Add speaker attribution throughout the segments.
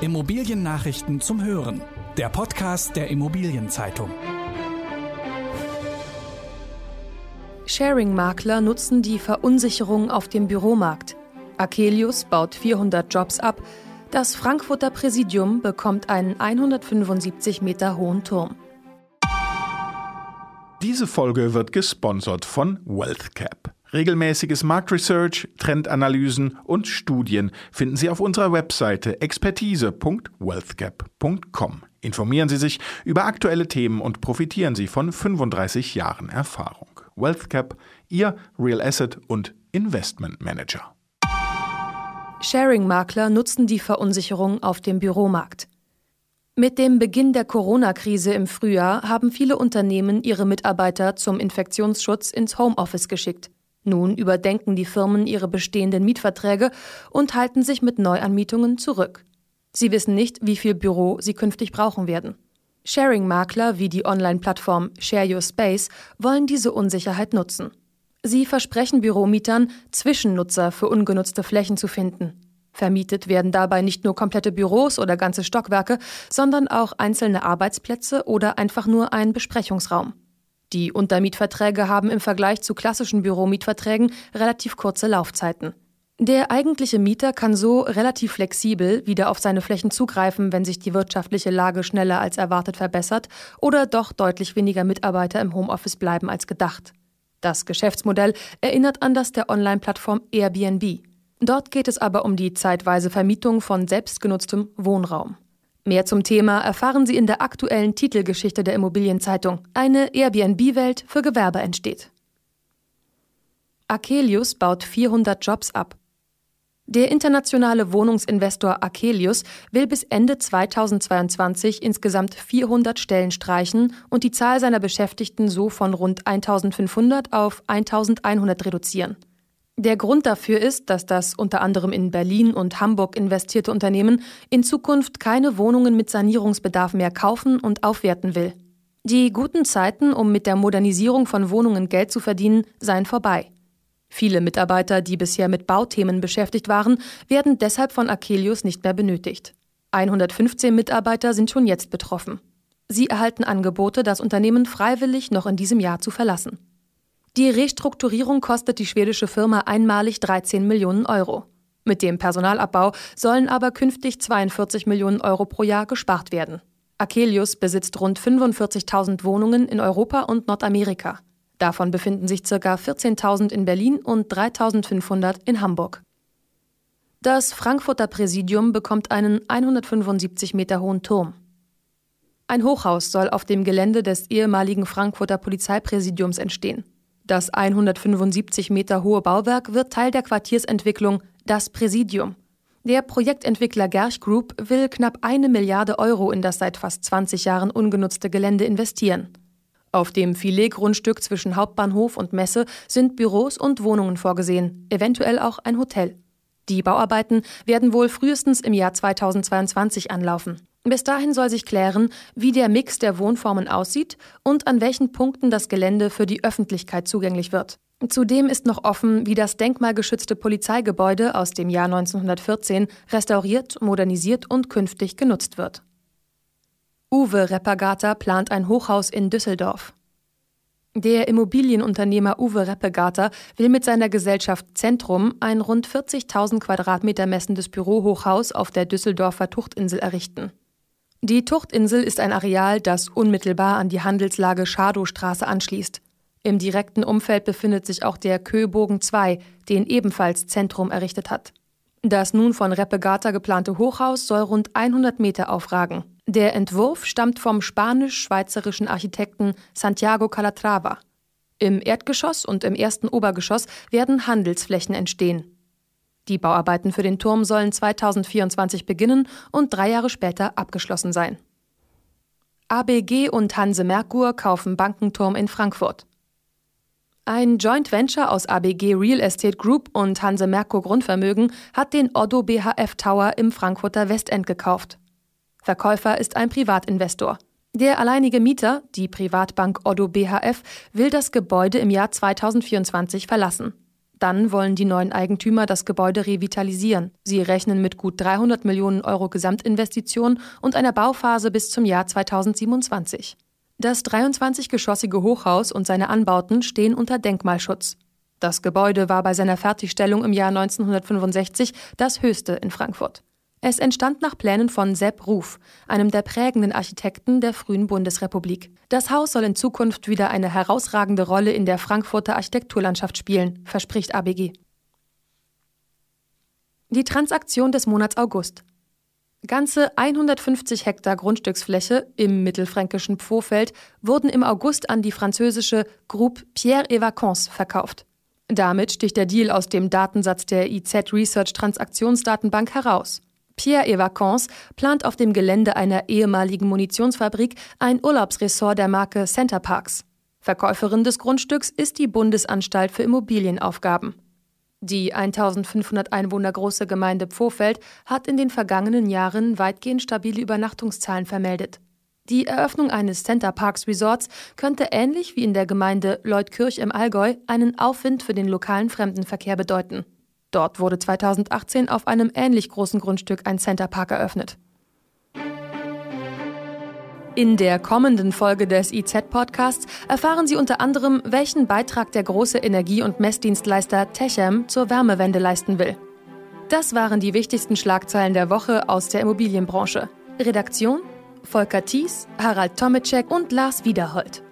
Speaker 1: Immobiliennachrichten zum Hören. Der Podcast der Immobilienzeitung.
Speaker 2: Sharing-Makler nutzen die Verunsicherung auf dem Büromarkt. Akelius baut 400 Jobs ab. Das Frankfurter Präsidium bekommt einen 175 Meter hohen Turm.
Speaker 3: Diese Folge wird gesponsert von WealthCap. Regelmäßiges Marktresearch, Trendanalysen und Studien finden Sie auf unserer Webseite expertise.wealthgap.com. Informieren Sie sich über aktuelle Themen und profitieren Sie von 35 Jahren Erfahrung. WealthCap, Ihr Real Asset und Investment Manager.
Speaker 2: Sharing-Makler nutzen die Verunsicherung auf dem Büromarkt. Mit dem Beginn der Corona-Krise im Frühjahr haben viele Unternehmen ihre Mitarbeiter zum Infektionsschutz ins Homeoffice geschickt. Nun überdenken die Firmen ihre bestehenden Mietverträge und halten sich mit Neuanmietungen zurück. Sie wissen nicht, wie viel Büro sie künftig brauchen werden. Sharing-Makler wie die Online-Plattform Share Your Space wollen diese Unsicherheit nutzen. Sie versprechen Büromietern, Zwischennutzer für ungenutzte Flächen zu finden. Vermietet werden dabei nicht nur komplette Büros oder ganze Stockwerke, sondern auch einzelne Arbeitsplätze oder einfach nur ein Besprechungsraum. Die Untermietverträge haben im Vergleich zu klassischen Büromietverträgen relativ kurze Laufzeiten. Der eigentliche Mieter kann so relativ flexibel wieder auf seine Flächen zugreifen, wenn sich die wirtschaftliche Lage schneller als erwartet verbessert oder doch deutlich weniger Mitarbeiter im Homeoffice bleiben als gedacht. Das Geschäftsmodell erinnert an das der Online-Plattform Airbnb. Dort geht es aber um die zeitweise Vermietung von selbstgenutztem Wohnraum. Mehr zum Thema erfahren Sie in der aktuellen Titelgeschichte der Immobilienzeitung. Eine Airbnb-Welt für Gewerbe entsteht. Akelius baut 400 Jobs ab. Der internationale Wohnungsinvestor Akelius will bis Ende 2022 insgesamt 400 Stellen streichen und die Zahl seiner Beschäftigten so von rund 1500 auf 1100 reduzieren. Der Grund dafür ist, dass das unter anderem in Berlin und Hamburg investierte Unternehmen in Zukunft keine Wohnungen mit Sanierungsbedarf mehr kaufen und aufwerten will. Die guten Zeiten, um mit der Modernisierung von Wohnungen Geld zu verdienen, seien vorbei. Viele Mitarbeiter, die bisher mit Bauthemen beschäftigt waren, werden deshalb von Akelius nicht mehr benötigt. 115 Mitarbeiter sind schon jetzt betroffen. Sie erhalten Angebote, das Unternehmen freiwillig noch in diesem Jahr zu verlassen. Die Restrukturierung kostet die schwedische Firma einmalig 13 Millionen Euro. Mit dem Personalabbau sollen aber künftig 42 Millionen Euro pro Jahr gespart werden. Akelius besitzt rund 45.000 Wohnungen in Europa und Nordamerika. Davon befinden sich ca. 14.000 in Berlin und 3.500 in Hamburg. Das Frankfurter Präsidium bekommt einen 175 Meter hohen Turm. Ein Hochhaus soll auf dem Gelände des ehemaligen Frankfurter Polizeipräsidiums entstehen. Das 175 Meter hohe Bauwerk wird Teil der Quartiersentwicklung Das Präsidium. Der Projektentwickler Gerch Group will knapp eine Milliarde Euro in das seit fast 20 Jahren ungenutzte Gelände investieren. Auf dem Filetgrundstück zwischen Hauptbahnhof und Messe sind Büros und Wohnungen vorgesehen, eventuell auch ein Hotel. Die Bauarbeiten werden wohl frühestens im Jahr 2022 anlaufen. Bis dahin soll sich klären, wie der Mix der Wohnformen aussieht und an welchen Punkten das Gelände für die Öffentlichkeit zugänglich wird. Zudem ist noch offen, wie das denkmalgeschützte Polizeigebäude aus dem Jahr 1914 restauriert, modernisiert und künftig genutzt wird. Uwe Reppergater plant ein Hochhaus in Düsseldorf. Der Immobilienunternehmer Uwe Reppegater will mit seiner Gesellschaft Zentrum ein rund 40.000 Quadratmeter messendes Bürohochhaus auf der Düsseldorfer Tuchtinsel errichten. Die Tuchtinsel ist ein Areal, das unmittelbar an die Handelslage Schadowstraße anschließt. Im direkten Umfeld befindet sich auch der Köbogen 2, den ebenfalls Zentrum errichtet hat. Das nun von Reppegata geplante Hochhaus soll rund 100 Meter aufragen. Der Entwurf stammt vom spanisch-schweizerischen Architekten Santiago Calatrava. Im Erdgeschoss und im ersten Obergeschoss werden Handelsflächen entstehen. Die Bauarbeiten für den Turm sollen 2024 beginnen und drei Jahre später abgeschlossen sein. ABG und Hanse Merkur kaufen Bankenturm in Frankfurt. Ein Joint Venture aus ABG Real Estate Group und Hanse Merkur Grundvermögen hat den Oddo BHF Tower im Frankfurter Westend gekauft. Verkäufer ist ein Privatinvestor. Der alleinige Mieter, die Privatbank Oddo BHF, will das Gebäude im Jahr 2024 verlassen. Dann wollen die neuen Eigentümer das Gebäude revitalisieren. Sie rechnen mit gut 300 Millionen Euro Gesamtinvestition und einer Bauphase bis zum Jahr 2027. Das 23-geschossige Hochhaus und seine Anbauten stehen unter Denkmalschutz. Das Gebäude war bei seiner Fertigstellung im Jahr 1965 das höchste in Frankfurt. Es entstand nach Plänen von Sepp Ruf, einem der prägenden Architekten der frühen Bundesrepublik. Das Haus soll in Zukunft wieder eine herausragende Rolle in der Frankfurter Architekturlandschaft spielen, verspricht ABG. Die Transaktion des Monats August. Ganze 150 Hektar Grundstücksfläche im mittelfränkischen Pfohfeld wurden im August an die französische Groupe Pierre et Vacances verkauft. Damit sticht der Deal aus dem Datensatz der IZ Research Transaktionsdatenbank heraus. Pierre Evacons plant auf dem Gelände einer ehemaligen Munitionsfabrik ein Urlaubsressort der Marke Center Parks. Verkäuferin des Grundstücks ist die Bundesanstalt für Immobilienaufgaben. Die 1500 Einwohner große Gemeinde Pfohfeld hat in den vergangenen Jahren weitgehend stabile Übernachtungszahlen vermeldet. Die Eröffnung eines Center Parks Resorts könnte ähnlich wie in der Gemeinde Leutkirch im Allgäu einen Aufwind für den lokalen Fremdenverkehr bedeuten. Dort wurde 2018 auf einem ähnlich großen Grundstück ein Centerpark eröffnet. In der kommenden Folge des IZ-Podcasts erfahren Sie unter anderem, welchen Beitrag der große Energie- und Messdienstleister Techem zur Wärmewende leisten will. Das waren die wichtigsten Schlagzeilen der Woche aus der Immobilienbranche. Redaktion Volker Thies, Harald Tomicek und Lars Wiederhold.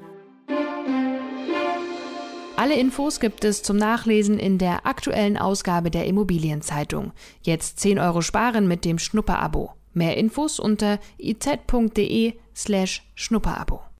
Speaker 4: Alle Infos gibt es zum Nachlesen in der aktuellen Ausgabe der Immobilienzeitung. Jetzt 10 Euro sparen mit dem Schnupperabo. Mehr Infos unter iz.de slash Schnupperabo.